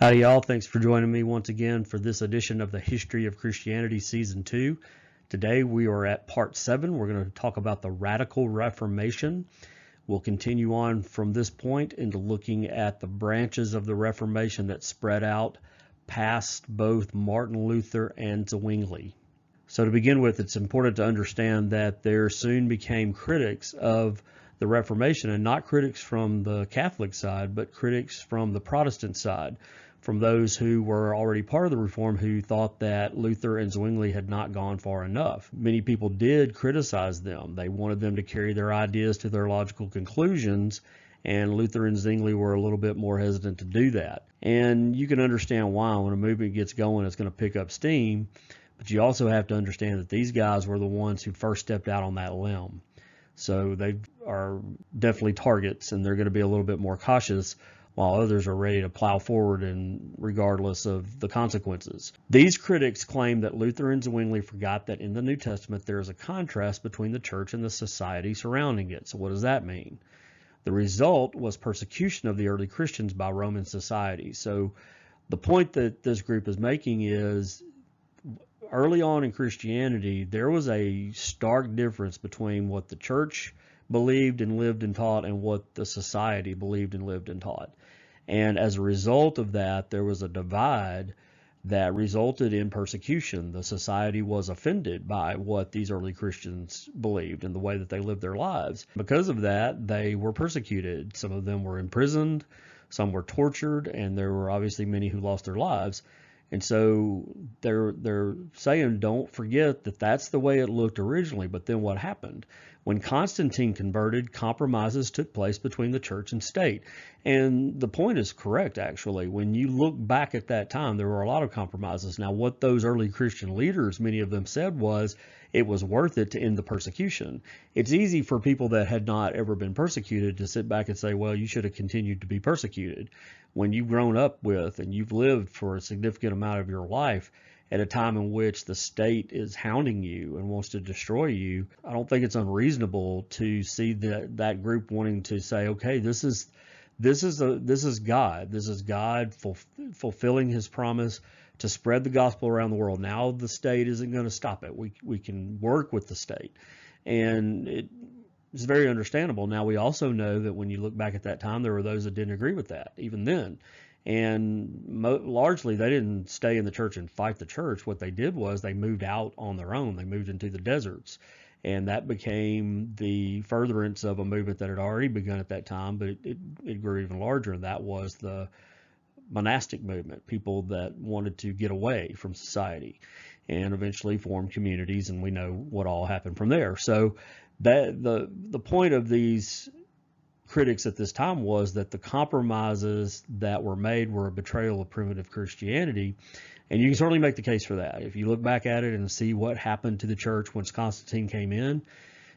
Howdy, y'all. Thanks for joining me once again for this edition of the History of Christianity Season 2. Today we are at Part 7. We're going to talk about the Radical Reformation. We'll continue on from this point into looking at the branches of the Reformation that spread out past both Martin Luther and Zwingli. So, to begin with, it's important to understand that there soon became critics of the Reformation, and not critics from the Catholic side, but critics from the Protestant side, from those who were already part of the Reform who thought that Luther and Zwingli had not gone far enough. Many people did criticize them. They wanted them to carry their ideas to their logical conclusions, and Luther and Zwingli were a little bit more hesitant to do that. And you can understand why when a movement gets going, it's going to pick up steam. But you also have to understand that these guys were the ones who first stepped out on that limb. So they are definitely targets, and they're going to be a little bit more cautious while others are ready to plow forward and regardless of the consequences. These critics claim that Luther and Zwingli forgot that in the New Testament there is a contrast between the church and the society surrounding it. So what does that mean? The result was persecution of the early Christians by Roman society. So the point that this group is making is early on in Christianity, there was a stark difference between what the church believed and lived and taught and what the society believed and lived and taught. And as a result of that, there was a divide that resulted in persecution. The society was offended by what these early Christians believed and the way that they lived their lives. Because of that, they were persecuted. Some of them were imprisoned, some were tortured, and there were obviously many who lost their lives. And so they're they're saying don't forget that that's the way it looked originally. But then what happened? When Constantine converted, compromises took place between the church and state. And the point is correct, actually. When you look back at that time, there were a lot of compromises. Now, what those early Christian leaders, many of them said was it was worth it to end the persecution. It's easy for people that had not ever been persecuted to sit back and say, well, you should have continued to be persecuted. When you've grown up with and you've lived for a significant amount of your life, at a time in which the state is hounding you and wants to destroy you, I don't think it's unreasonable to see that that group wanting to say, okay, this is this is a this is God. This is God ful, fulfilling His promise to spread the gospel around the world. Now the state isn't going to stop it. We we can work with the state, and it, it's very understandable. Now we also know that when you look back at that time, there were those that didn't agree with that even then, and mo- largely, they didn't stay in the church and fight the church. What they did was they moved out on their own. They moved into the deserts. And that became the furtherance of a movement that had already begun at that time, but it, it, it grew even larger. And that was the monastic movement, people that wanted to get away from society and eventually form communities. And we know what all happened from there. So that the the point of these critics at this time was that the compromises that were made were a betrayal of primitive Christianity. And you can certainly make the case for that. If you look back at it and see what happened to the church once Constantine came in,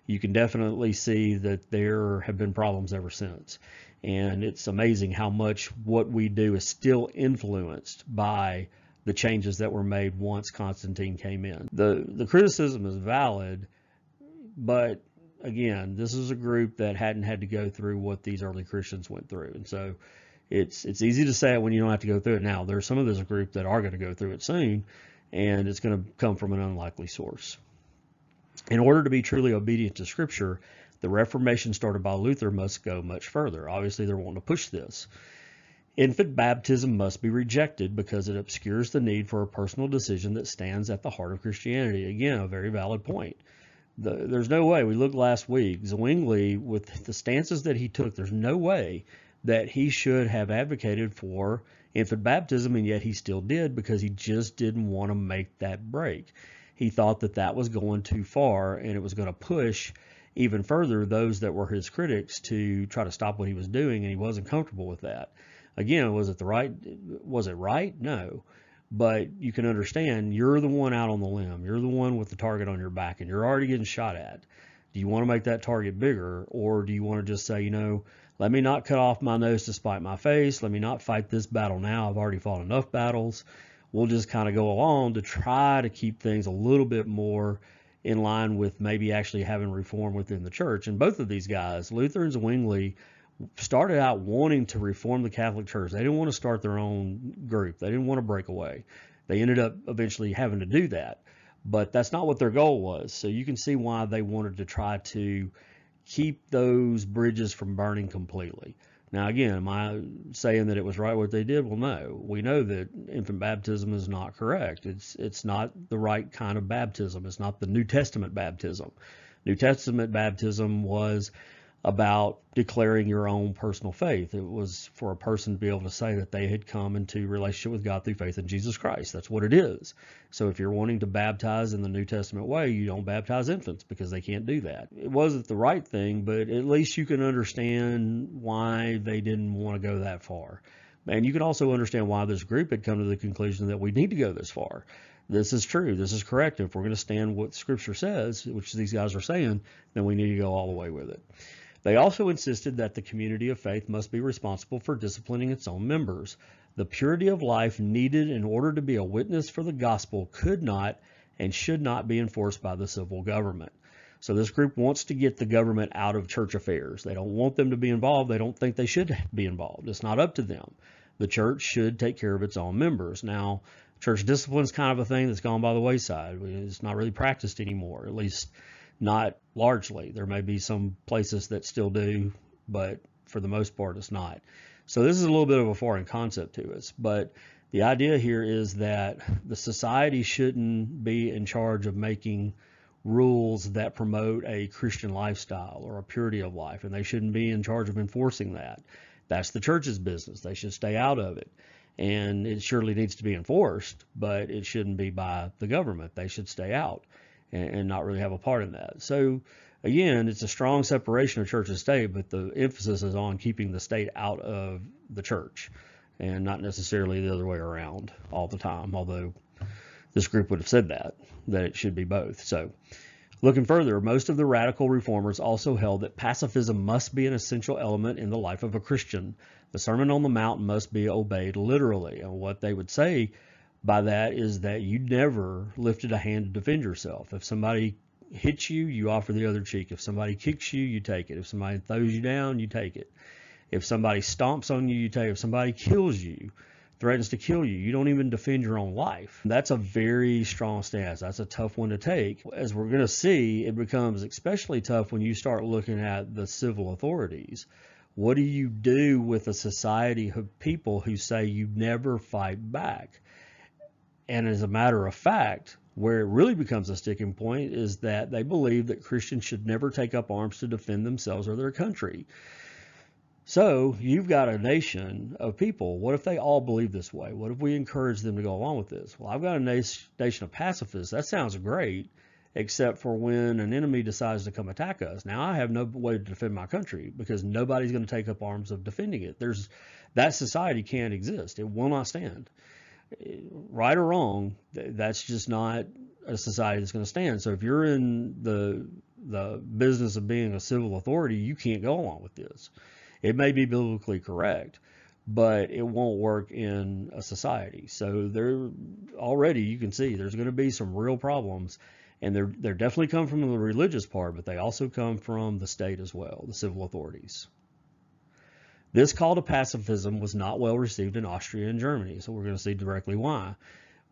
you can definitely see that there have been problems ever since. And it's amazing how much what we do is still influenced by the changes that were made once Constantine came in. The the criticism is valid, but again, this is a group that hadn't had to go through what these early Christians went through. And so it's it's easy to say it when you don't have to go through it now. There's some of this group that are going to go through it soon, and it's going to come from an unlikely source. In order to be truly obedient to Scripture, the Reformation started by Luther must go much further. Obviously, they're wanting to push this. Infant baptism must be rejected because it obscures the need for a personal decision that stands at the heart of Christianity. Again, a very valid point the, there's no way. We looked last week. Zwingli, with the stances that he took, there's no way that he should have advocated for infant baptism, and yet he still did because he just didn't want to make that break. He thought that that was going too far and it was going to push even further those that were his critics to try to stop what he was doing, and he wasn't comfortable with that. Again, was it the right? Was it right? No but you can understand you're the one out on the limb. You're the one with the target on your back and you're already getting shot at. Do you want to make that target bigger or do you want to just say, you know, let me not cut off my nose to spite my face. Let me not fight this battle now. I've already fought enough battles. We'll just kind of go along to try to keep things a little bit more in line with maybe actually having reform within the church. And both of these guys, Luther and started out wanting to reform the Catholic Church. They didn't want to start their own group. They didn't want to break away. They ended up eventually having to do that, but that's not what their goal was. So you can see why they wanted to try to keep those bridges from burning completely. Now, again, am I saying that it was right what they did? Well, no. We know that infant baptism is not correct. It's it's not the right kind of baptism. It's not the New Testament baptism. New Testament baptism was about declaring your own personal faith. It was for a person to be able to say that they had come into relationship with God through faith in Jesus Christ. That's what it is. So if you're wanting to baptize in the New Testament way, you don't baptize infants because they can't do that. It wasn't the right thing, but at least you can understand why they didn't want to go that far. And you can also understand why this group had come to the conclusion that we need to go this far. This is true. This is correct. If we're going to stand what Scripture says, which these guys are saying, then we need to go all the way with it. They also insisted that the community of faith must be responsible for disciplining its own members. The purity of life needed in order to be a witness for the gospel could not and should not be enforced by the civil government. So this group wants to get the government out of church affairs. They don't want them to be involved. They don't think they should be involved. It's not up to them. The church should take care of its own members. Now, church discipline is kind of a thing that's gone by the wayside. It's not really practiced anymore, at least not largely. There may be some places that still do, but for the most part, it's not. So this is a little bit of a foreign concept to us, but the idea here is that the society shouldn't be in charge of making rules that promote a Christian lifestyle or a purity of life, and they shouldn't be in charge of enforcing that. That's the church's business. They should stay out of it. And it surely needs to be enforced, but it shouldn't be by the government. They should stay out and, and not really have a part in that. So again, it's a strong separation of church and state, but the emphasis is on keeping the state out of the church and not necessarily the other way around all the time, although this group would have said that, that it should be both. So looking further, most of the radical reformers also held that pacifism must be an essential element in the life of a Christian. The Sermon on the Mount must be obeyed literally. And what they would say by that is that you never lifted a hand to defend yourself. If somebody hits you, you offer the other cheek. If somebody kicks you, you take it. If somebody throws you down, you take it. If somebody stomps on you, you take it. If somebody kills you, threatens to kill you, you don't even defend your own life. That's a very strong stance. That's a tough one to take. As we're going to see, it becomes especially tough when you start looking at the civil authorities. What do you do with a society of people who say you never fight back? And as a matter of fact, where it really becomes a sticking point is that they believe that Christians should never take up arms to defend themselves or their country. So you've got a nation of people. What if they all believe this way? What if we encourage them to go along with this? Well, I've got a nation of pacifists. That sounds great, except for when an enemy decides to come attack us. Now I have no way to defend my country because nobody's going to take up arms of defending it. There's that society can't exist. It will not stand right or wrong, that's just not a society that's going to stand. So if you're in the the business of being a civil authority, you can't go along with this. It may be biblically correct, but it won't work in a society. So there already you can see there's going to be some real problems and they're they're definitely come from the religious part, but they also come from the state as well, the civil authorities. This call to pacifism was not well received in Austria and Germany, so we're going to see directly why.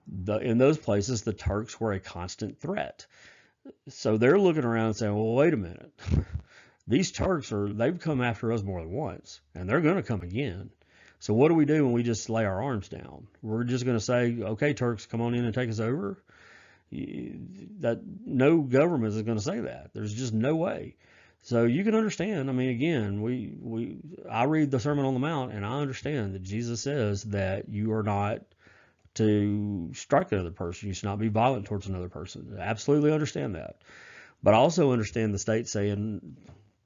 The, in those places, the Turks were a constant threat. So they're looking around and saying, well, wait a minute. These Turks are, they've come after us more than once, and they're going to come again. So what do we do when we just lay our arms down? We're just going to say, okay, Turks, come on in and take us over? That no government is going to say that. There's just no way. So you can understand. I mean, again, we we I read the Sermon on the Mount, and I understand that Jesus says that you are not to strike another person. You should not be violent towards another person. I absolutely understand that, but I also understand the state saying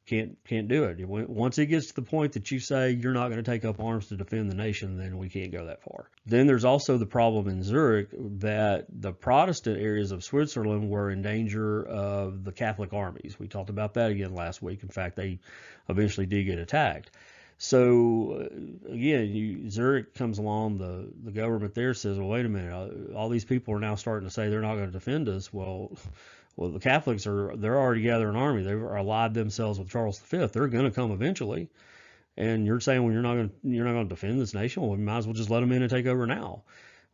can't can't do it. Once it gets to the point that you say you're not going to take up arms to defend the nation, then we can't go that far. Then there's also the problem in Zurich that the Protestant areas of Switzerland were in danger of the Catholic armies. We talked about that again last week. In fact, they eventually did get attacked. So again, you, Zurich comes along. The the government there says, "Well, wait a minute. All these people are now starting to say they're not going to defend us." Well, well, the Catholics are they're already gathering an army. They've allied themselves with Charles V. They're going to come eventually. And you're saying, well, you're not going to you're not going to defend this nation. Well, we might as well just let them in and take over now.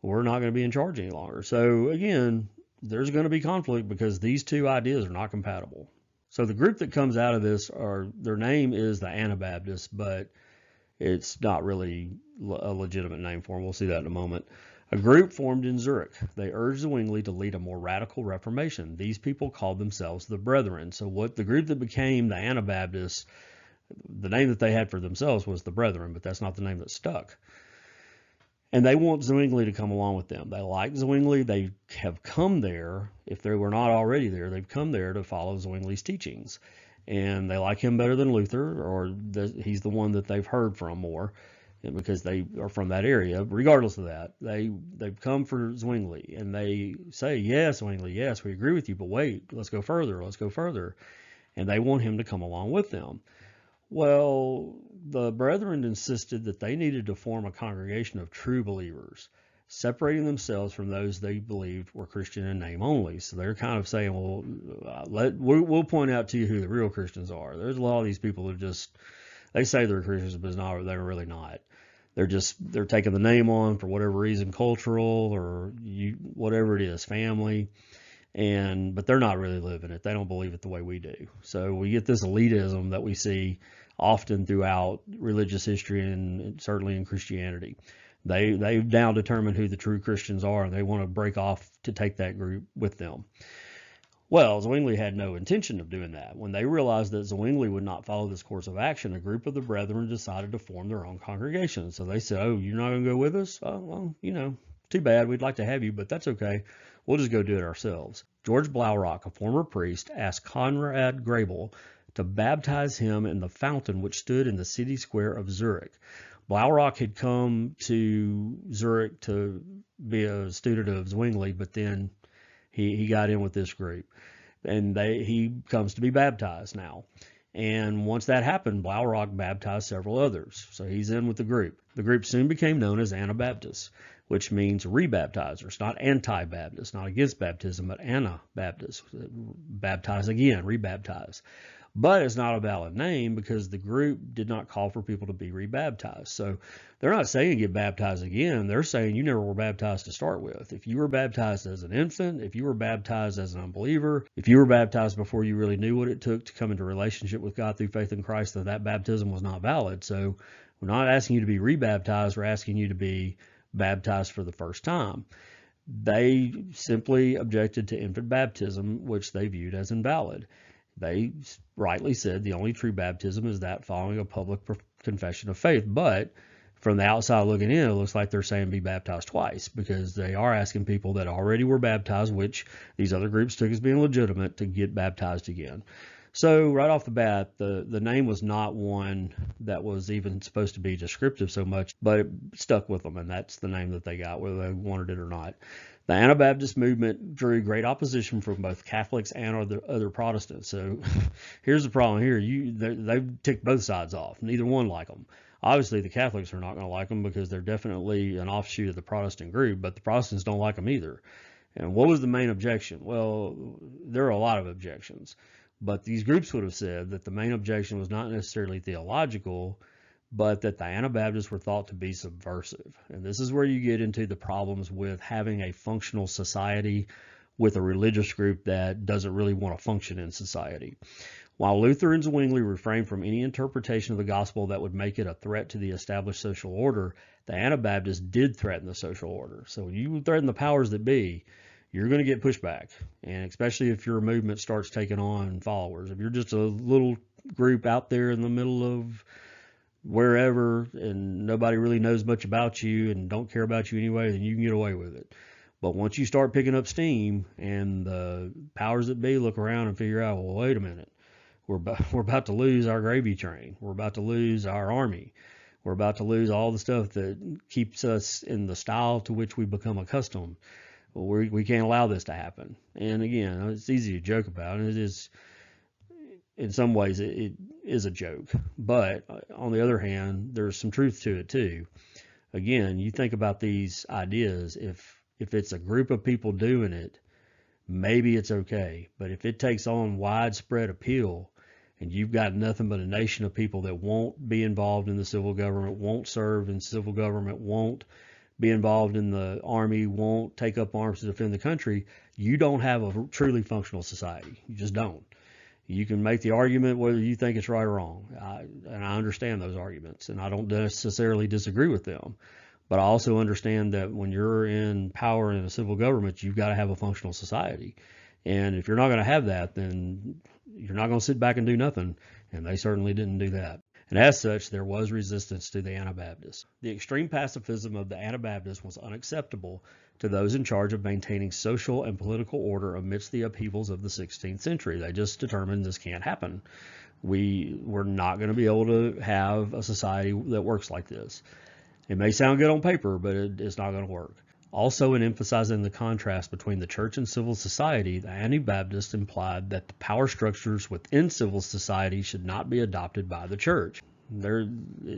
We're not going to be in charge any longer. So again, there's going to be conflict because these two ideas are not compatible. So the group that comes out of this are their name is the Anabaptists, but it's not really a legitimate name for them. We'll see that in a moment. A group formed in Zurich. They urged Zwingli to lead a more radical reformation. These people called themselves the Brethren. So what the group that became the Anabaptists the name that they had for themselves was the Brethren, but that's not the name that stuck. And they want Zwingli to come along with them. They like Zwingli. They have come there, if they were not already there, they've come there to follow Zwingli's teachings. And they like him better than Luther, or the, he's the one that they've heard from more because they are from that area. Regardless of that, they they've come for Zwingli and they say, "Yes, Zwingli, yes, we agree with you, but wait, let's go further, let's go further," and they want him to come along with them. Well, the brethren insisted that they needed to form a congregation of true believers, separating themselves from those they believed were Christian in name only. So they're kind of saying, well, uh, let we'll point out to you who the real Christians are. There's a lot of these people who just they say they're Christians, but not, they're really not. They're just they're taking the name on for whatever reason, cultural or you, whatever it is, family and but they're not really living it. They don't believe it the way we do. So we get this elitism that we see often throughout religious history and certainly in Christianity. They they've now determined who the true Christians are, and they want to break off to take that group with them. Well, Zwingli had no intention of doing that. When they realized that Zwingli would not follow this course of action, a group of the brethren decided to form their own congregation. So they said, "Oh, you're not going to go with us? Oh, well, you know, too bad. We'd like to have you, but that's okay. We'll just go do it ourselves." George Blaurock, a former priest, asked Conrad Grebel to baptize him in the fountain which stood in the city square of Zurich. Blaurock had come to Zurich to be a student of Zwingli, but then he, he got in with this group. And they, he comes to be baptized now. And once that happened, Blaurock baptized several others. So he's in with the group. The group soon became known as Anabaptists, which means rebaptizers, not anti Baptists, not against baptism, but Anabaptists, baptize again, rebaptize but it's not a valid name because the group did not call for people to be rebaptized. So they're not saying get baptized again. They're saying you never were baptized to start with. If you were baptized as an infant, if you were baptized as an unbeliever, if you were baptized before you really knew what it took to come into relationship with God through faith in Christ, then that baptism was not valid. So we're not asking you to be rebaptized. We're asking you to be baptized for the first time. They simply objected to infant baptism, which they viewed as invalid. They rightly said the only true baptism is that following a public confession of faith. But from the outside looking in, it looks like they're saying be baptized twice because they are asking people that already were baptized, which these other groups took as being legitimate, to get baptized again. So right off the bat, the, the name was not one that was even supposed to be descriptive so much, but it stuck with them, and that's the name that they got, whether they wanted it or not. The Anabaptist movement drew great opposition from both Catholics and other, other Protestants. So here's the problem here. You They've ticked both sides off. Neither one like them. Obviously, the Catholics are not going to like them because they're definitely an offshoot of the Protestant group, but the Protestants don't like them either. And what was the main objection? Well, there are a lot of objections, but these groups would have said that the main objection was not necessarily theological, but that the Anabaptists were thought to be subversive. And this is where you get into the problems with having a functional society with a religious group that doesn't really want to function in society. While Luther and Zwingli refrained from any interpretation of the gospel that would make it a threat to the established social order, the Anabaptists did threaten the social order. So when you threaten the powers that be, you're going to get pushback. And especially if your movement starts taking on followers. If you're just a little group out there in the middle of wherever and nobody really knows much about you and don't care about you anyway, then you can get away with it. But once you start picking up steam and the powers that be look around and figure out, well, wait a minute, we're about, we're about to lose our gravy train. We're about to lose our army. We're about to lose all the stuff that keeps us in the style to which we become accustomed. We we can't allow this to happen. And again, it's easy to joke about, and it is in some ways it, it is a joke. But uh, on the other hand, there's some truth to it too. Again, you think about these ideas. If if it's a group of people doing it, maybe it's okay. But if it takes on widespread appeal and you've got nothing but a nation of people that won't be involved in the civil government, won't serve in civil government, won't be involved in the army, won't take up arms to defend the country, you don't have a truly functional society. You just don't. You can make the argument whether you think it's right or wrong, I, and I understand those arguments, and I don't necessarily disagree with them. But I also understand that when you're in power in a civil government, you've got to have a functional society. And if you're not going to have that, then you're not going to sit back and do nothing. And they certainly didn't do that. And as such, there was resistance to the Anabaptists. The extreme pacifism of the Anabaptists was unacceptable to those in charge of maintaining social and political order amidst the upheavals of the 16th century. They just determined this can't happen. We we're not going to be able to have a society that works like this. It may sound good on paper, but it, it's not going to work. Also, in emphasizing the contrast between the church and civil society, the Anabaptists implied that the power structures within civil society should not be adopted by the church. They're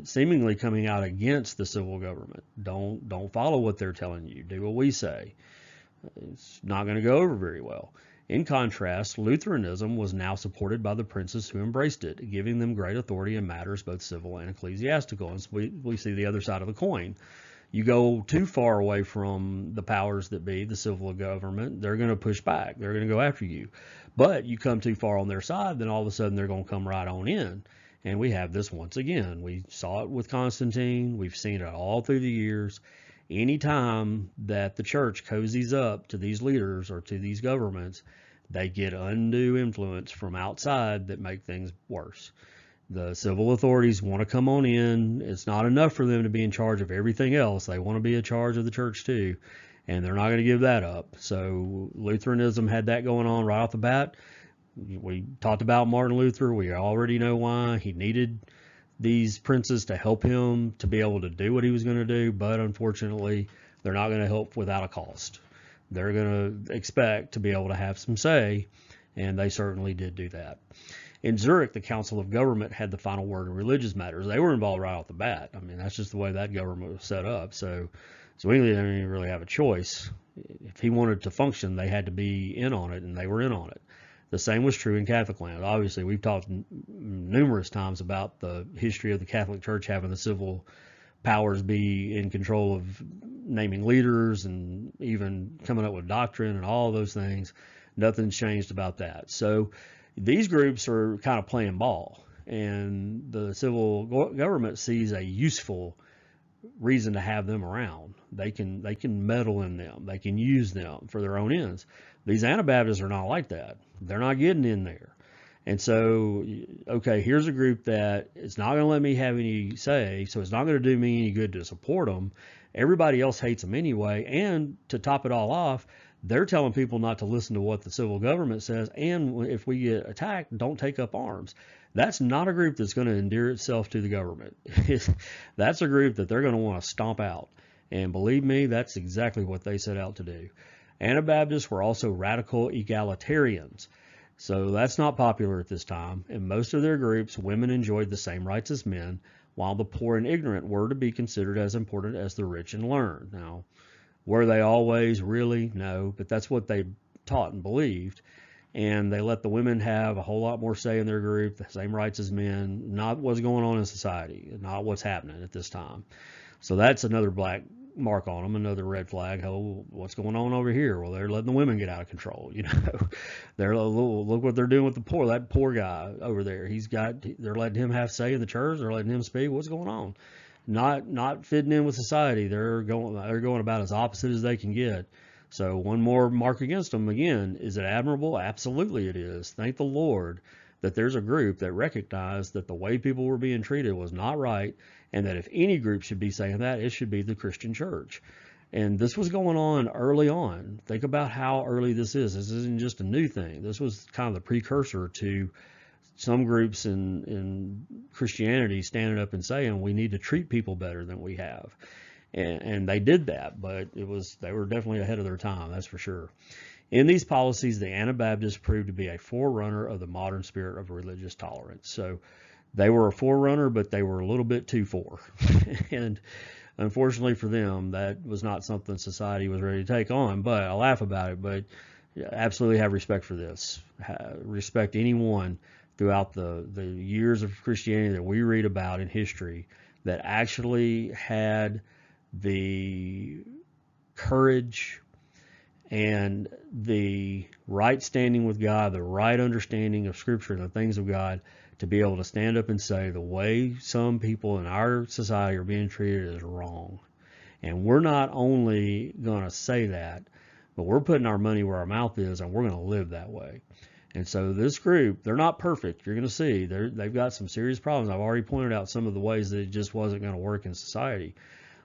seemingly coming out against the civil government. Don't don't follow what they're telling you. Do what we say. It's not going to go over very well. In contrast, Lutheranism was now supported by the princes who embraced it, giving them great authority in matters both civil and ecclesiastical. And so we, we see the other side of the coin you go too far away from the powers that be, the civil government, they're going to push back. They're going to go after you. But you come too far on their side, then all of a sudden they're going to come right on in. And we have this once again. We saw it with Constantine. We've seen it all through the years. Anytime that the church cozies up to these leaders or to these governments, they get undue influence from outside that make things worse. The civil authorities want to come on in. It's not enough for them to be in charge of everything else. They want to be in charge of the church too, and they're not going to give that up. So Lutheranism had that going on right off the bat. We talked about Martin Luther. We already know why he needed these princes to help him to be able to do what he was going to do, but unfortunately, they're not going to help without a cost. They're going to expect to be able to have some say, and they certainly did do that. In Zurich, the Council of Government had the final word in religious matters. They were involved right off the bat. I mean, that's just the way that government was set up. So, Zwingli didn't even really have a choice. If he wanted to function, they had to be in on it, and they were in on it. The same was true in Catholic land. Obviously, we've talked numerous times about the history of the Catholic Church having the civil powers be in control of naming leaders and even coming up with doctrine and all those things. Nothing's changed about that. So these groups are kind of playing ball, and the civil government sees a useful reason to have them around. They can they can meddle in them. They can use them for their own ends. These Anabaptists are not like that. They're not getting in there. And so, okay, here's a group that is not going to let me have any say, so it's not going to do me any good to support them. Everybody else hates them anyway. And to top it all off, they're telling people not to listen to what the civil government says, and if we get attacked, don't take up arms. That's not a group that's going to endear itself to the government. that's a group that they're going to want to stomp out. And believe me, that's exactly what they set out to do. Anabaptists were also radical egalitarians. So that's not popular at this time. In most of their groups, women enjoyed the same rights as men, while the poor and ignorant were to be considered as important as the rich and learned. Now, were they always really? No, but that's what they taught and believed. And they let the women have a whole lot more say in their group, the same rights as men, not what's going on in society, not what's happening at this time. So that's another black mark on them, another red flag. Oh, what's going on over here? Well, they're letting the women get out of control. You know, they're oh, look what they're doing with the poor. That poor guy over there, he's got. They're letting him have say in the church. They're letting him speak. What's going on? Not not fitting in with society. They're going they're going about as opposite as they can get. So one more mark against them again. Is it admirable? Absolutely it is. Thank the Lord that there's a group that recognized that the way people were being treated was not right, and that if any group should be saying that, it should be the Christian church. And this was going on early on. Think about how early this is. This isn't just a new thing. This was kind of the precursor to some groups in in Christianity standing up and saying we need to treat people better than we have, and, and they did that, but it was they were definitely ahead of their time, that's for sure. In these policies, the Anabaptists proved to be a forerunner of the modern spirit of religious tolerance. So they were a forerunner, but they were a little bit too for, and unfortunately for them, that was not something society was ready to take on. But I laugh about it, but absolutely have respect for this. Respect anyone throughout the, the years of Christianity that we read about in history that actually had the courage and the right standing with God, the right understanding of Scripture and the things of God to be able to stand up and say the way some people in our society are being treated is wrong. And we're not only going to say that, but we're putting our money where our mouth is and we're going to live that way. And so this group, they're not perfect. You're going to see they've got some serious problems. I've already pointed out some of the ways that it just wasn't going to work in society.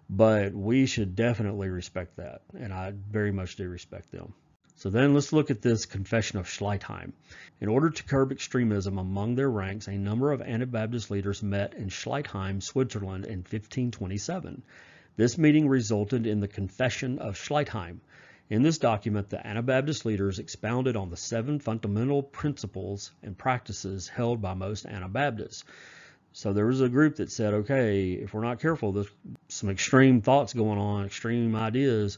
But we should definitely respect that. And I very much do respect them. So then let's look at this confession of Schleitheim. In order to curb extremism among their ranks, a number of Anabaptist leaders met in Schleitheim, Switzerland in 1527. This meeting resulted in the Confession of Schleitheim. In this document, the Anabaptist leaders expounded on the seven fundamental principles and practices held by most Anabaptists. So there was a group that said, okay, if we're not careful, there's some extreme thoughts going on, extreme ideas,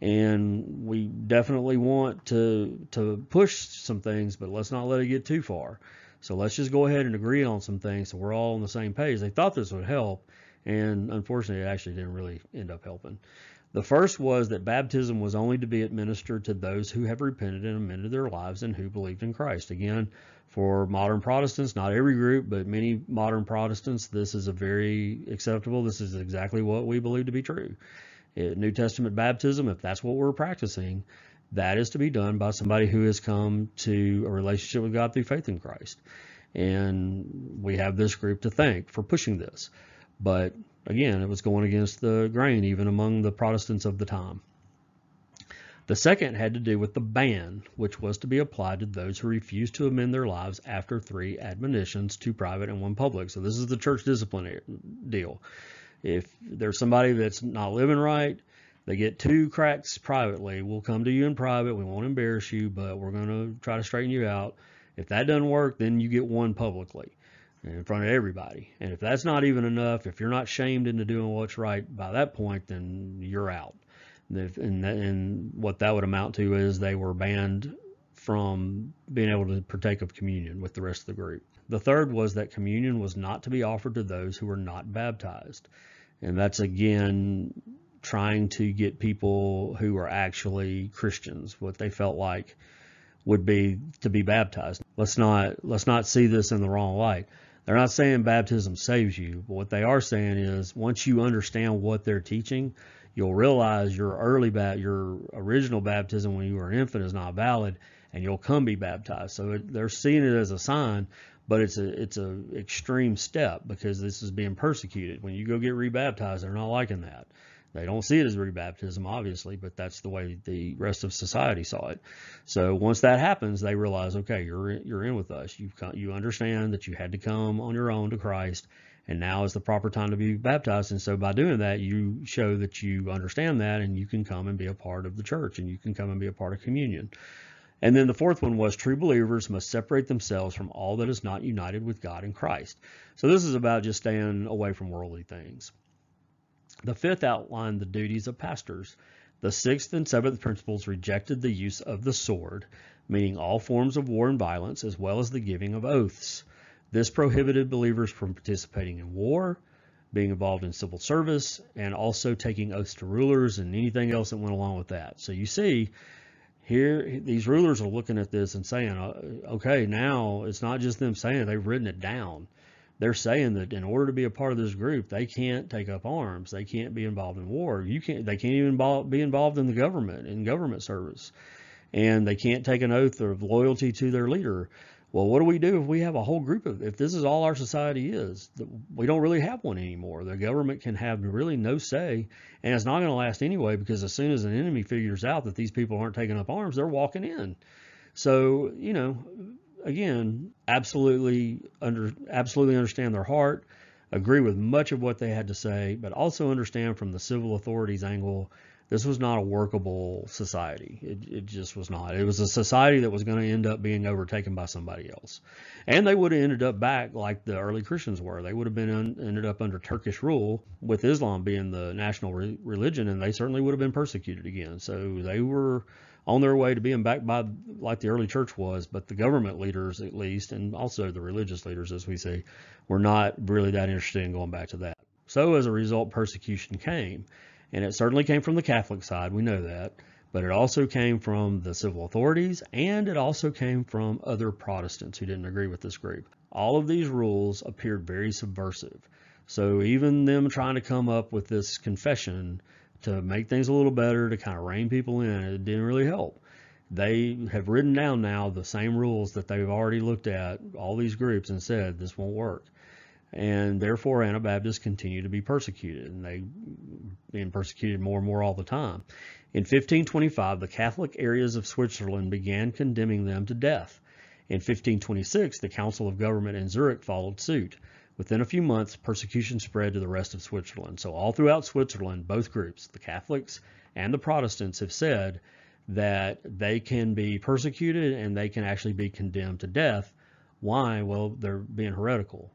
and we definitely want to to push some things, but let's not let it get too far. So let's just go ahead and agree on some things so we're all on the same page. They thought this would help, and unfortunately, it actually didn't really end up helping. The first was that baptism was only to be administered to those who have repented and amended their lives and who believed in Christ. Again, for modern Protestants, not every group, but many modern Protestants, this is a very acceptable. This is exactly what we believe to be true. Eh, New Testament baptism, if that's what we're practicing, that is to be done by somebody who has come to a relationship with God through faith in Christ. And we have this group to thank for pushing this. But again, it was going against the grain, even among the Protestants of the time. The second had to do with the ban, which was to be applied to those who refused to amend their lives after three admonitions, two private and one public. So this is the church discipline deal. If there's somebody that's not living right, they get two cracks privately. We'll come to you in private. We won't embarrass you, but we're going to try to straighten you out. If that doesn't work, then you get one publicly in front of everybody. And if that's not even enough, if you're not shamed into doing what's right by that point, then you're out. And, and what that would amount to is they were banned from being able to partake of communion with the rest of the group. The third was that communion was not to be offered to those who were not baptized. And that's again trying to get people who are actually Christians, what they felt like would be to be baptized. Let's not let's not see this in the wrong light. They're not saying baptism saves you, but what they are saying is once you understand what they're teaching, you'll realize your early bat your original baptism when you were an infant is not valid and you'll come be baptized. So it, they're seeing it as a sign but it's a it's a extreme step because this is being persecuted. When you go get rebaptized, they're not liking that. They don't see it as rebaptism, obviously, but that's the way the rest of society saw it. So once that happens, they realize, okay, you're in, you're in with us. You you understand that you had to come on your own to Christ, and now is the proper time to be baptized. And so by doing that, you show that you understand that, and you can come and be a part of the church, and you can come and be a part of communion. And then the fourth one was true believers must separate themselves from all that is not united with God in Christ. So this is about just staying away from worldly things. The fifth outlined the duties of pastors. The sixth and seventh principles rejected the use of the sword, meaning all forms of war and violence, as well as the giving of oaths. This prohibited believers from participating in war, being involved in civil service, and also taking oaths to rulers and anything else that went along with that. So you see, here these rulers are looking at this and saying, uh, okay, now it's not just them saying it, they've written it down. They're saying that in order to be a part of this group, they can't take up arms. They can't be involved in war. You can't. They can't even be involved in the government in government service, and they can't take an oath of loyalty to their leader. Well, what do we do if we have a whole group of, if this is all our society is, we don't really have one anymore. The government can have really no say, and it's not going to last anyway because as soon as an enemy figures out that these people aren't taking up arms, they're walking in. So, you know, again, absolutely under, absolutely understand their heart, agree with much of what they had to say, but also understand from the civil authorities angle this was not a workable society. It, it just was not. It was a society that was going to end up being overtaken by somebody else. And they would have ended up back like the early Christians were. They would have been un, ended up under Turkish rule with Islam being the national re- religion, and they certainly would have been persecuted again. So they were on their way to being backed by like the early church was, but the government leaders at least, and also the religious leaders as we see, were not really that interested in going back to that. So as a result, persecution came, and it certainly came from the Catholic side. We know that, but it also came from the civil authorities, and it also came from other Protestants who didn't agree with this group. All of these rules appeared very subversive. So even them trying to come up with this confession to make things a little better, to kind of rein people in, it didn't really help. They have written down now the same rules that they've already looked at, all these groups, and said this won't work. And therefore, Anabaptists continue to be persecuted, and they being persecuted more and more all the time. In 1525, the Catholic areas of Switzerland began condemning them to death. In 1526, the Council of Government in Zurich followed suit. Within a few months, persecution spread to the rest of Switzerland. So all throughout Switzerland, both groups, the Catholics and the Protestants, have said that they can be persecuted and they can actually be condemned to death. Why? Well, they're being heretical.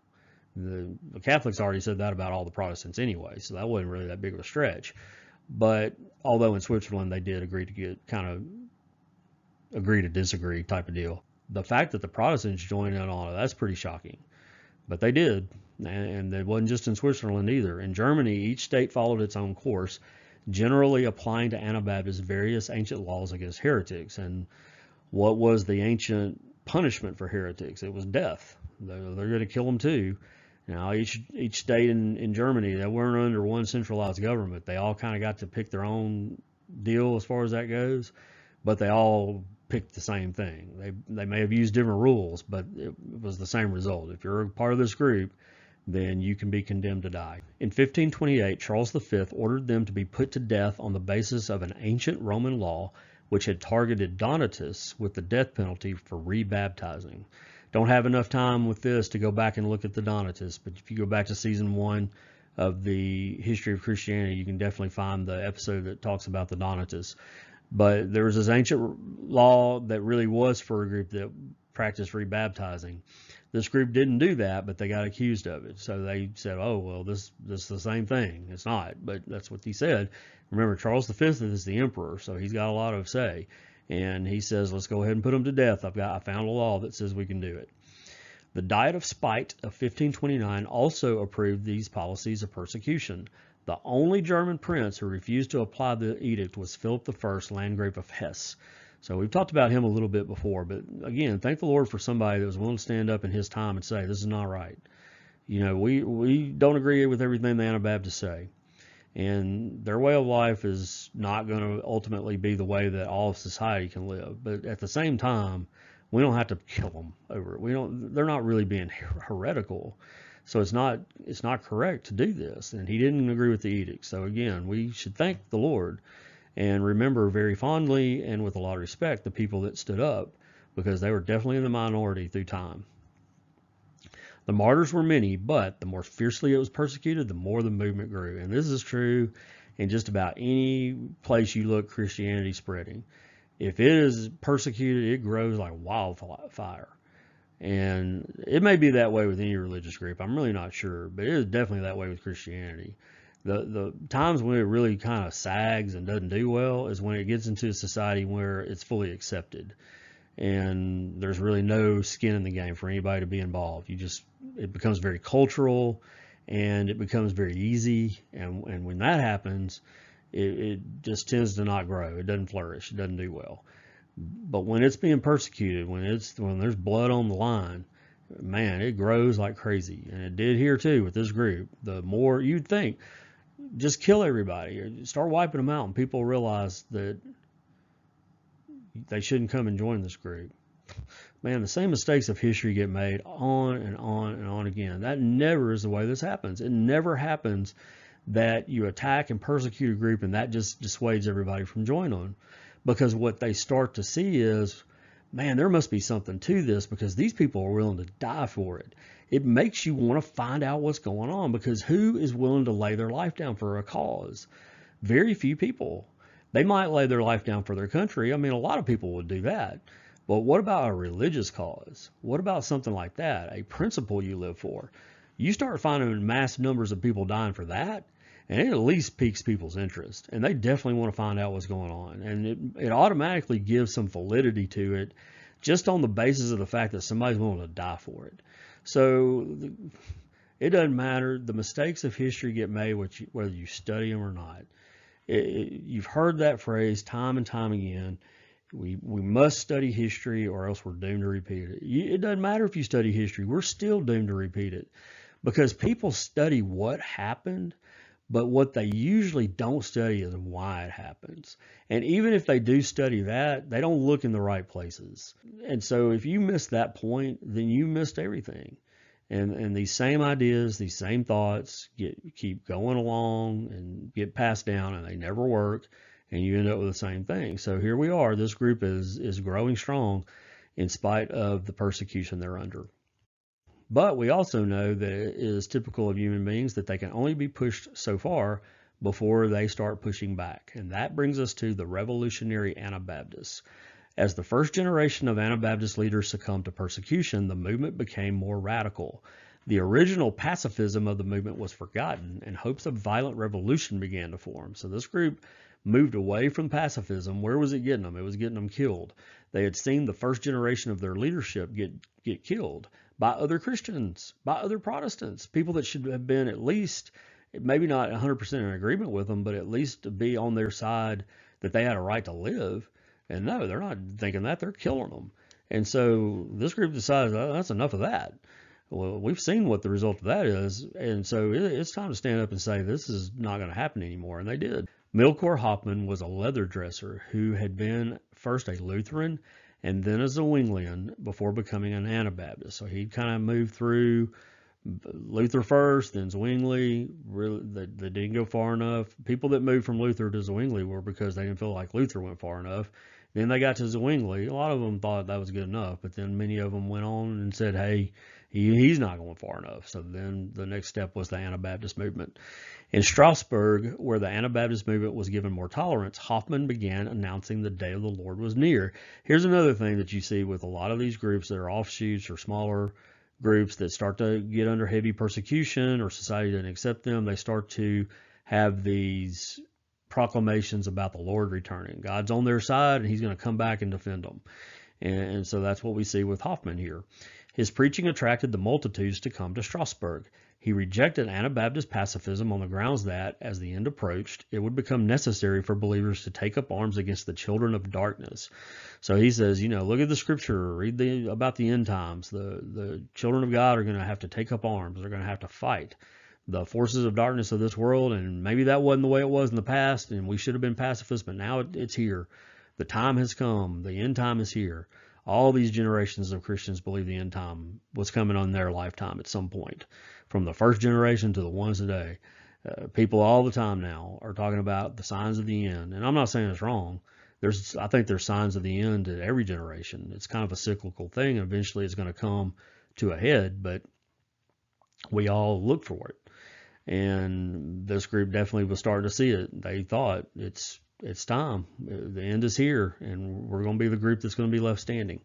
The, the, Catholics already said that about all the Protestants anyway, so that wasn't really that big of a stretch. But although in Switzerland they did agree to get kind of agree to disagree type of deal, the fact that the Protestants joined in on it, that's pretty shocking. But they did, and it wasn't just in Switzerland either. In Germany, each state followed its own course, generally applying to Anabaptists various ancient laws against heretics. And what was the ancient punishment for heretics? It was death. They're, they're going to kill them too. Now, each each state in, in Germany, they weren't under one centralized government. They all kind of got to pick their own deal as far as that goes, but they all picked the same thing. They they may have used different rules, but it was the same result. If you're a part of this group, then you can be condemned to die. In 1528, Charles V ordered them to be put to death on the basis of an ancient Roman law which had targeted Donatists with the death penalty for rebaptizing. Don't have enough time with this to go back and look at the Donatists, but if you go back to season one of the history of Christianity, you can definitely find the episode that talks about the Donatists. But there was this ancient law that really was for a group that practiced rebaptizing. This group didn't do that, but they got accused of it. So they said, "Oh, well, this this is the same thing." It's not, but that's what he said. Remember, Charles V is the emperor, so he's got a lot of say, and he says, "Let's go ahead and put them to death." I've got I found a law that says we can do it. The Diet of Speyer of 1529 also approved these policies of persecution. The only German prince who refused to apply the edict was Philip I, Landgrave of Hesse. So we've talked about him a little bit before, but again, thank the Lord for somebody that was willing to stand up in his time and say, this is not right. You know, we, we don't agree with everything the Anabaptists say. And their way of life is not going to ultimately be the way that all of society can live. But at the same time, we don't have to kill them over it. We don't, they're not really being heretical. So it's not it's not correct to do this, and he didn't agree with the edict. So again, we should thank the Lord and remember very fondly and with a lot of respect the people that stood up because they were definitely in the minority through time. The martyrs were many, but the more fiercely it was persecuted, the more the movement grew. And this is true in just about any place you look Christianity spreading. If it is persecuted, it grows like wildfire. And it may be that way with any religious group. I'm really not sure, but it is definitely that way with Christianity. The the times when it really kind of sags and doesn't do well is when it gets into a society where it's fully accepted, and there's really no skin in the game for anybody to be involved. You just it becomes very cultural, and it becomes very easy, and and when that happens, it, it just tends to not grow. It doesn't flourish. It doesn't do well. But when it's being persecuted, when it's when there's blood on the line, man, it grows like crazy. And it did here too with this group. The more you'd think, just kill everybody, or start wiping them out, and people realize that they shouldn't come and join this group. Man, the same mistakes of history get made on and on and on again. That never is the way this happens. It never happens that you attack and persecute a group and that just dissuades everybody from joining because what they start to see is, man, there must be something to this because these people are willing to die for it. It makes you want to find out what's going on because who is willing to lay their life down for a cause? Very few people. They might lay their life down for their country. I mean, a lot of people would do that. But what about a religious cause? What about something like that? A principle you live for? You start finding mass numbers of people dying for that, and it at least piques people's interest, and they definitely want to find out what's going on, and it it automatically gives some validity to it, just on the basis of the fact that somebody's willing to die for it. So it doesn't matter. The mistakes of history get made whether you study them or not. It, it, you've heard that phrase time and time again. We, we must study history or else we're doomed to repeat it. It doesn't matter if you study history, we're still doomed to repeat it because people study what happened, but what they usually don't study is why it happens. And even if they do study that, they don't look in the right places. And so if you miss that point, then you missed everything and and these same ideas, these same thoughts get keep going along and get passed down, and they never work, and you end up with the same thing. So here we are. This group is is growing strong, in spite of the persecution they're under. But we also know that it is typical of human beings that they can only be pushed so far before they start pushing back. And that brings us to the revolutionary Anabaptists. As the first generation of Anabaptist leaders succumbed to persecution, the movement became more radical. The original pacifism of the movement was forgotten, and hopes of violent revolution began to form. So this group moved away from pacifism. Where was it getting them? It was getting them killed. They had seen the first generation of their leadership get get killed by other Christians, by other Protestants, people that should have been at least maybe not 100% in agreement with them, but at least be on their side that they had a right to live. And no, they're not thinking that. They're killing them. And so this group decides oh, that's enough of that. Well, we've seen what the result of that is. And so it's time to stand up and say, this is not going to happen anymore. And they did. Melchior Hoffman was a leather dresser who had been first a Lutheran and then as a Zwinglian before becoming an Anabaptist. So he kind of moved through Luther first, then Zwingli. Really, they, didn't go far enough. People that moved from Luther to Zwingli were because they didn't feel like Luther went far enough. Then they got to Zwingli. A lot of them thought that was good enough, but then many of them went on and said, hey, he, he's not going far enough. So then the next step was the Anabaptist movement. In Strasbourg, where the Anabaptist movement was given more tolerance, Hoffman began announcing the day of the Lord was near. Here's another thing that you see with a lot of these groups that are offshoots or smaller groups that start to get under heavy persecution or society doesn't accept them. They start to have these proclamations about the Lord returning. God's on their side and he's going to come back and defend them. And, and, so that's what we see with Hoffman here. His preaching attracted the multitudes to come to Strasbourg. He rejected Anabaptist pacifism on the grounds that, as the end approached, it would become necessary for believers to take up arms against the children of darkness. So he says, you know, look at the scripture, read the about the end times. The the children of God are going to have to take up arms. They're going to have to fight the forces of darkness of this world. And maybe that wasn't the way it was in the past, and we should have been pacifists, but now it, it's here. The time has come. The end time is here. All these generations of Christians believe the end time was coming on their lifetime at some point, from the first generation to the ones today. Uh, people all the time now are talking about the signs of the end, and I'm not saying it's wrong. There's, I think there's signs of the end at every generation. It's kind of a cyclical thing, and eventually it's going to come to a head. But we all look for it and this group definitely was starting to see it. They thought it's it's time. The end is here, and we're going to be the group that's going to be left standing.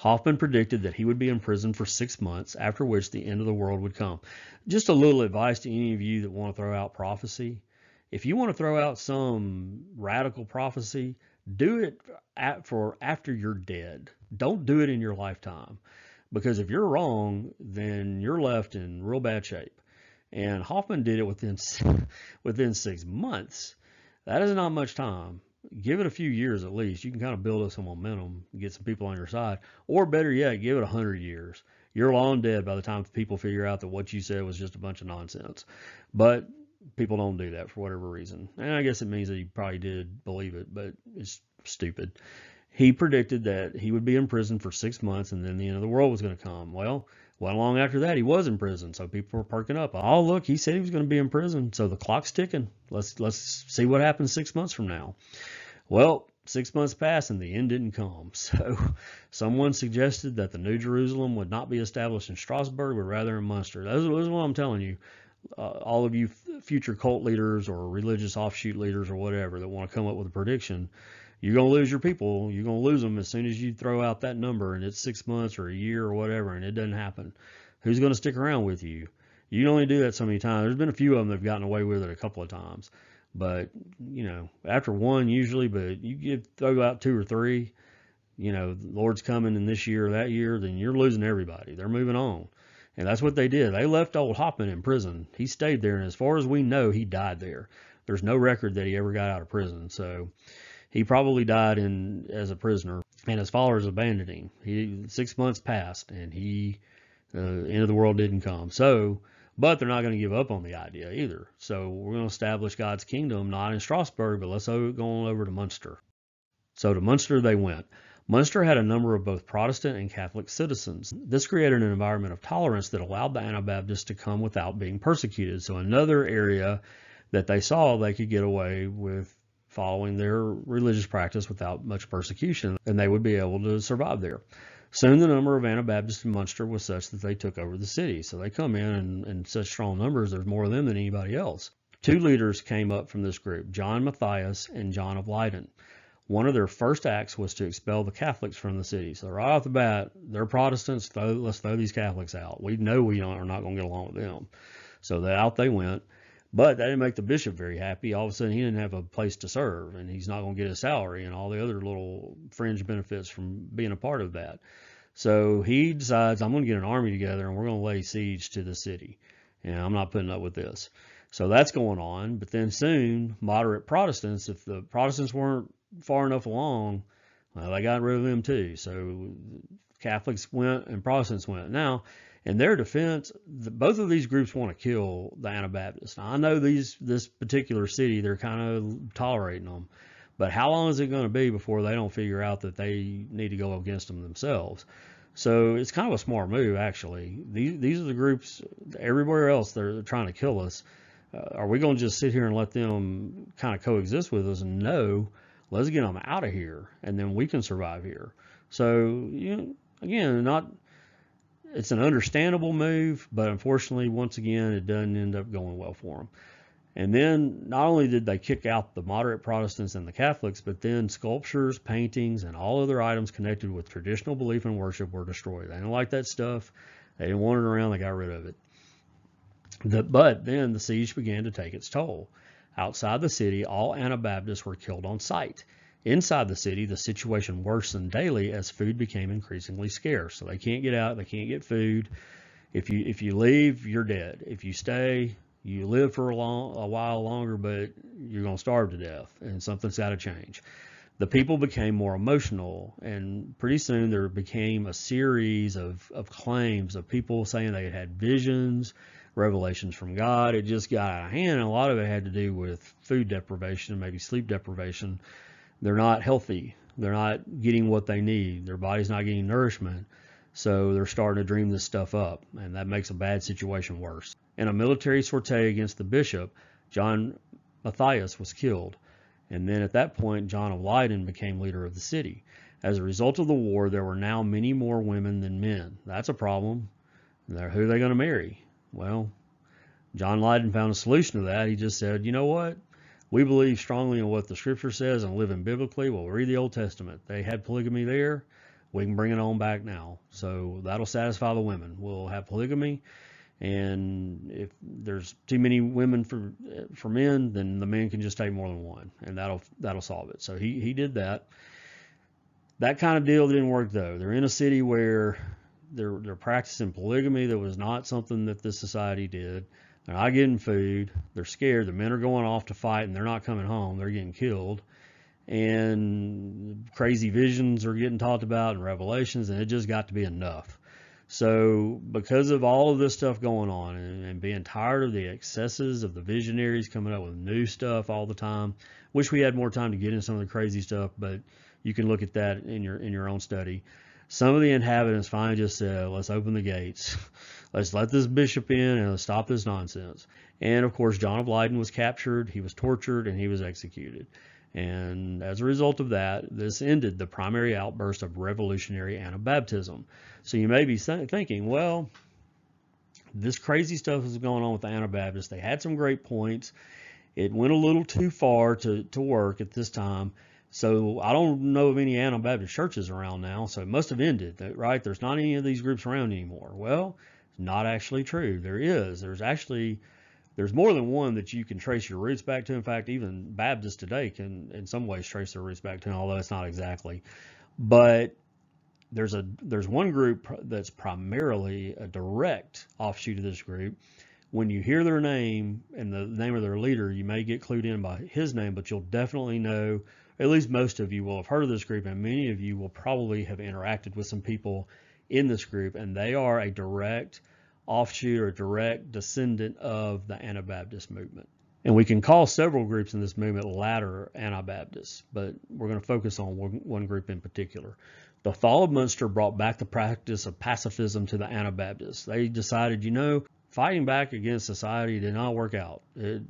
Hoffman predicted that he would be in prison for six months, after which the end of the world would come. Just a little advice to any of you that want to throw out prophecy. If you want to throw out some radical prophecy, do it at, for after you're dead. Don't do it in your lifetime. Because if you're wrong, then you're left in real bad shape. And Hoffman did it within within six months. That is not much time. Give it a few years at least. You can kind of build up some momentum, get some people on your side. Or better yet, give it a hundred years. You're long dead by the time people figure out that what you said was just a bunch of nonsense. But people don't do that for whatever reason. And I guess it means that he probably did believe it, but it's stupid. He predicted that he would be in prison for six months and then the end of the world was going to come. Well, well, long after that, he was in prison, so people were perking up. Oh, look, he said he was going to be in prison, so the clock's ticking. Let's let's see what happens six months from now. Well, six months passed and the end didn't come. So, someone suggested that the New Jerusalem would not be established in Strasbourg, but rather in Munster. This is what I'm telling you. Uh, all of you future cult leaders or religious offshoot leaders or whatever that want to come up with a prediction you're going to lose your people. You're going to lose them as soon as you throw out that number and it's six months or a year or whatever and it doesn't happen. Who's going to stick around with you? You can only do that so many times. There's been a few of them that have gotten away with it a couple of times. But, you know, after one usually, but you get throw out two or three, you know, Lord's coming in this year or that year, then you're losing everybody. They're moving on. And that's what they did. They left old Hoffman in prison. He stayed there, and as far as we know, he died there. There's no record that he ever got out of prison. So he probably died in as a prisoner, and his followers abandoned him. He six months passed, and he uh, end of the world didn't come. So, but they're not going to give up on the idea either. So we're going to establish God's kingdom not in Strasbourg, but let's go on over to Munster. So to Munster they went. Munster had a number of both Protestant and Catholic citizens. This created an environment of tolerance that allowed the Anabaptists to come without being persecuted. So another area that they saw they could get away with following their religious practice without much persecution, and they would be able to survive there. Soon the number of Anabaptists in Munster was such that they took over the city. So they come in in, in such strong numbers, there's more of them than anybody else. Two leaders came up from this group, John Matthias and John of Leyden. One of their first acts was to expel the Catholics from the city. So right off the bat, they're Protestants. Throw, let's throw these Catholics out. We know we are not going to get along with them. So out they went. But that didn't make the bishop very happy. All of a sudden, he didn't have a place to serve, and he's not going to get a salary and all the other little fringe benefits from being a part of that. So he decides, I'm going to get an army together, and we're going to lay siege to the city. And I'm not putting up with this. So that's going on. But then soon, moderate Protestants, if the Protestants weren't far enough along, well, they got rid of them too. So Catholics went and Protestants went. Now, in their defense, the, both of these groups want to kill the Anabaptists. Now, I know these this particular city they're kind of tolerating them, but how long is it going to be before they don't figure out that they need to go against them themselves? So it's kind of a smart move, actually. These these are the groups everywhere else they're, trying to kill us. Uh, are we going to just sit here and let them kind of coexist with us? No, let's get them out of here, and then we can survive here. So you know, again, not it's an understandable move, but unfortunately, once again, it doesn't end up going well for them. And then not only did they kick out the moderate Protestants and the Catholics, but then sculptures, paintings, and all other items connected with traditional belief and worship were destroyed. They didn't like that stuff. They didn't want it around. They got rid of it. The, but then the siege began to take its toll. Outside the city, all Anabaptists were killed on sight. Inside the city, the situation worsened daily as food became increasingly scarce. So they can't get out, they can't get food. If you if you leave, you're dead. If you stay, you live for a long a while longer, but you're to starve to death, and something's got to change. The people became more emotional, and pretty soon there became a series of, of claims of people saying they had had visions, revelations from God. It just got out of hand, and a lot of it had to do with food deprivation, maybe sleep deprivation they're not healthy. They're not getting what they need. Their body's not getting nourishment. So they're starting to dream this stuff up, and that makes a bad situation worse. In a military sortie against the bishop, John Matthias was killed, and then at that point, John of Leyden became leader of the city. As a result of the war, there were now many more women than men. That's a problem. They're, who are they going to marry? Well, John Leyden found a solution to that. He just said, you know what? We believe strongly in what the scripture says and living biblically. We'll read the Old Testament. They had polygamy there. We can bring it on back now. So that'll satisfy the women. We'll have polygamy. And if there's too many women for for men, then the men can just take more than one, and that'll that'll solve it. So he he did that. That kind of deal didn't work though. They're in a city where they're they're practicing polygamy. That was not something that the society did. They're not getting food. They're scared. The men are going off to fight and they're not coming home. They're getting killed. And crazy visions are getting talked about and revelations, and it just got to be enough. So, because of all of this stuff going on and, and, being tired of the excesses of the visionaries coming up with new stuff all the time, wish we had more time to get into some of the crazy stuff, but you can look at that in your in your own study. Some of the inhabitants finally just said, "Let's open the gates." Let's let this bishop in and let's stop this nonsense. And of course, John of Leyden was captured, he was tortured, and he was executed. And as a result of that, this ended the primary outburst of revolutionary Anabaptism. So you may be thinking, well, this crazy stuff is going on with the Anabaptists. They had some great points. It went a little too far to, to work at this time. So I don't know of any Anabaptist churches around now. So it must have ended, right? There's not any of these groups around anymore. Well, it's not actually true. There is. There's actually there's more than one that you can trace your roots back to. In fact, even Baptists today can, in some ways, trace their roots back to, although it's not exactly. But there's a there's one group that's primarily a direct offshoot of this group. When you hear their name and the name of their leader, you may get clued in by his name, but you'll definitely know. At least most of you will have heard of this group, and many of you will probably have interacted with some people in this group, and they are a direct offshoot or direct descendant of the Anabaptist movement. And we can call several groups in this movement latter Anabaptists, but we're going to focus on one, one group in particular. The fall of Munster brought back the practice of pacifism to the Anabaptists. They decided, you know, fighting back against society did not work out. It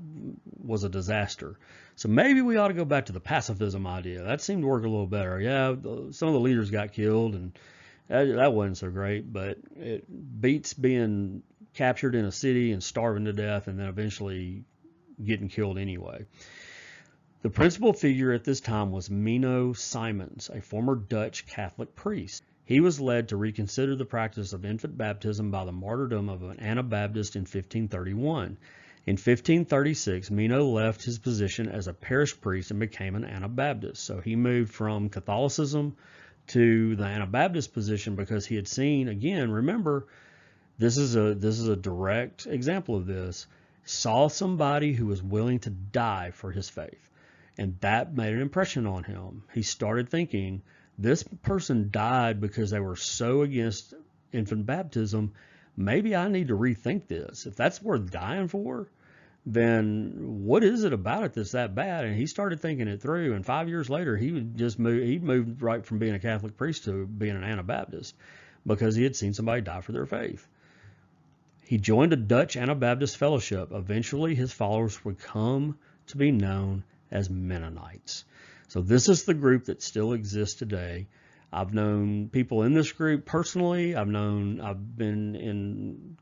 was a disaster. So maybe we ought to go back to the pacifism idea. That seemed to work a little better. Yeah, some of the leaders got killed and that, that wasn't so great, but it beats being captured in a city and starving to death and then eventually getting killed anyway. The principal figure at this time was Menno Simons, a former Dutch Catholic priest. He was led to reconsider the practice of infant baptism by the martyrdom of an Anabaptist in 1531. In 1536, Menno left his position as a parish priest and became an Anabaptist. So he moved from Catholicism to the Anabaptist position because he had seen again. Remember, this is a this is a direct example of this. Saw somebody who was willing to die for his faith, and that made an impression on him. He started thinking, this person died because they were so against infant baptism. Maybe I need to rethink this. If that's worth dying for, then what is it about it that's that bad? And he started thinking it through. And five years later, he would just move. He moved right from being a Catholic priest to being an Anabaptist because he had seen somebody die for their faith. He joined a Dutch Anabaptist fellowship. Eventually, his followers would come to be known as Mennonites. So this is the group that still exists today. I've known people in this group personally. I've known I've been in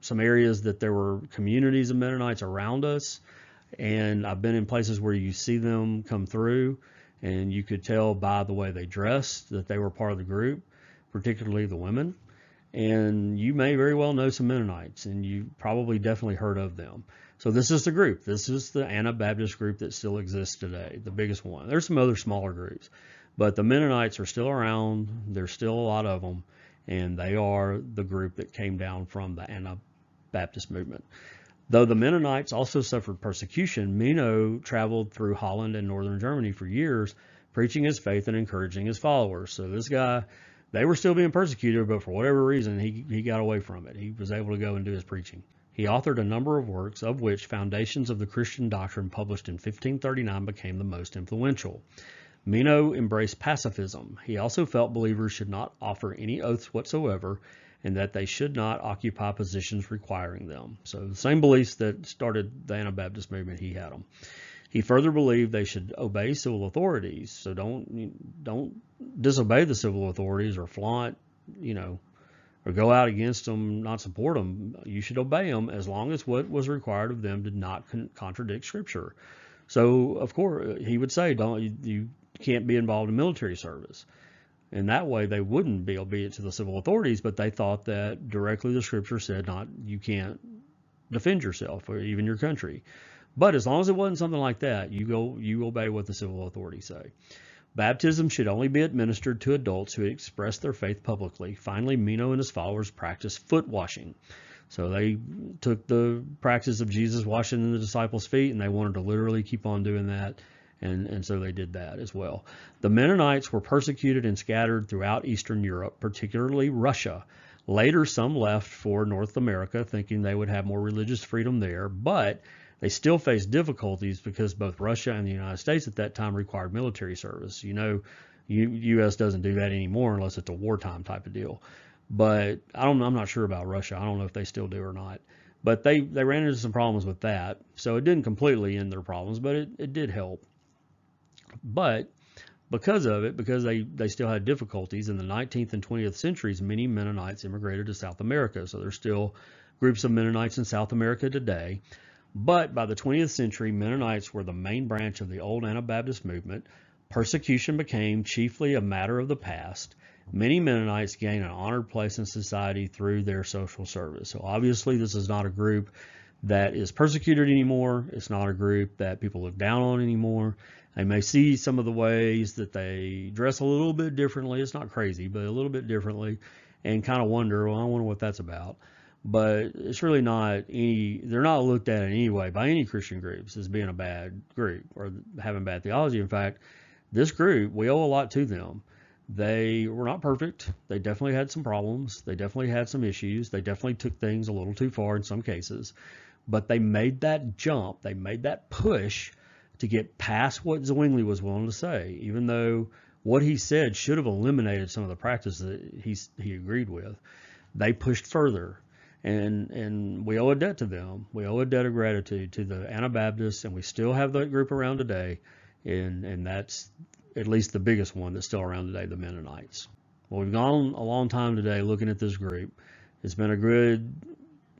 some areas that there were communities of Mennonites around us. And I've been in places where you see them come through, and you could tell by the way they dressed that they were part of the group, particularly the women. And you may very well know some Mennonites, and you probably definitely heard of them. So this is the group. This is the Anabaptist group that still exists today, the biggest one. There's some other smaller groups, but the Mennonites are still around. There's still a lot of them, and they are the group that came down from the Anabaptist movement. Though the Mennonites also suffered persecution, Menno traveled through Holland and northern Germany for years, preaching his faith and encouraging his followers. So this guy, they were still being persecuted, but for whatever reason, he, he got away from it. He was able to go and do his preaching. He authored a number of works, of which Foundations of the Christian Doctrine, published in 1539, became the most influential. Menno embraced pacifism. He also felt believers should not offer any oaths whatsoever and that they should not occupy positions requiring them. So the same beliefs that started the Anabaptist movement, he had them. He further believed they should obey civil authorities. So don't don't disobey the civil authorities or flaunt, you know, or go out against them, not support them. You should obey them as long as what was required of them did not con- contradict Scripture. So of course he would say, don't you, you can't be involved in military service. And that way they wouldn't be obedient to the civil authorities, but they thought that directly the scripture said not you can't defend yourself or even your country. But as long as it wasn't something like that, you go you obey what the civil authorities say. Baptism should only be administered to adults who express their faith publicly. Finally, Menno and his followers practiced foot washing. So they took the practice of Jesus washing the disciples' feet and they wanted to literally keep on doing that and, and so they did that as well. The Mennonites were persecuted and scattered throughout Eastern Europe, particularly Russia. Later, some left for North America, thinking they would have more religious freedom there, but they still faced difficulties because both Russia and the United States at that time required military service. You know, U- U.S. doesn't do that anymore unless it's a wartime type of deal. But I don't, I'm not sure about Russia. I don't know if they still do or not. But they, they ran into some problems with that. So it didn't completely end their problems, but it, it did help. But because of it, because they, they still had difficulties in the 19th and 20th centuries, many Mennonites immigrated to South America. So there's still groups of Mennonites in South America today. But by the 20th century, Mennonites were the main branch of the old Anabaptist movement. Persecution became chiefly a matter of the past. Many Mennonites gain an honored place in society through their social service. So obviously, this is not a group that is persecuted anymore. It's not a group that people look down on anymore. They may see some of the ways that they dress a little bit differently. It's not crazy, but a little bit differently, and kind of wonder, well, I wonder what that's about. But it's really not any, they're not looked at in any way by any Christian groups as being a bad group or having bad theology. In fact, this group, we owe a lot to them. They were not perfect. They definitely had some problems. They definitely had some issues. They definitely took things a little too far in some cases. But they made that jump. They made that push to get past what Zwingli was willing to say, even though what he said should have eliminated some of the practices that he, he agreed with. They pushed further, and and we owe a debt to them. We owe a debt of gratitude to the Anabaptists, and we still have that group around today, and and that's at least the biggest one that's still around today, the Mennonites. Well, we've gone a long time today looking at this group. It's been a good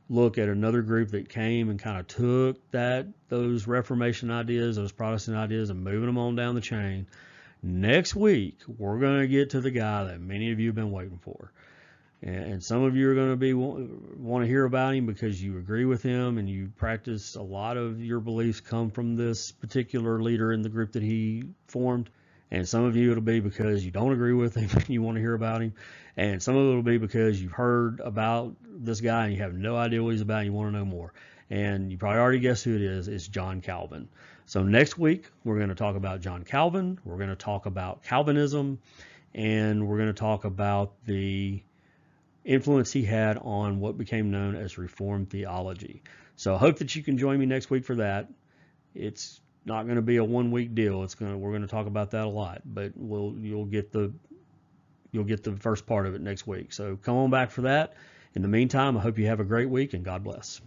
look at another group that came and kind of took that those Reformation ideas, those Protestant ideas, and moving them on down the chain. Next week, we're going to get to the guy that many of you have been waiting for. And some of you are going to be want to hear about him because you agree with him and you practice a lot of your beliefs come from this particular leader in the group that he formed. And some of you it'll be because you don't agree with him and you want to hear about him. And some of it will be because you've heard about this guy and you have no idea what he's about and you want to know more. And you probably already guessed who it is. It's John Calvin. So next week, we're going to talk about John Calvin. We're going to talk about Calvinism. And we're going to talk about the influence he had on what became known as Reformed theology. So I hope that you can join me next week for that. It's not going to be a one week deal. It's going to we're going to talk about that a lot, but we'll you'll get the you'll get the first part of it next week. So come on back for that. In the meantime, I hope you have a great week and God bless.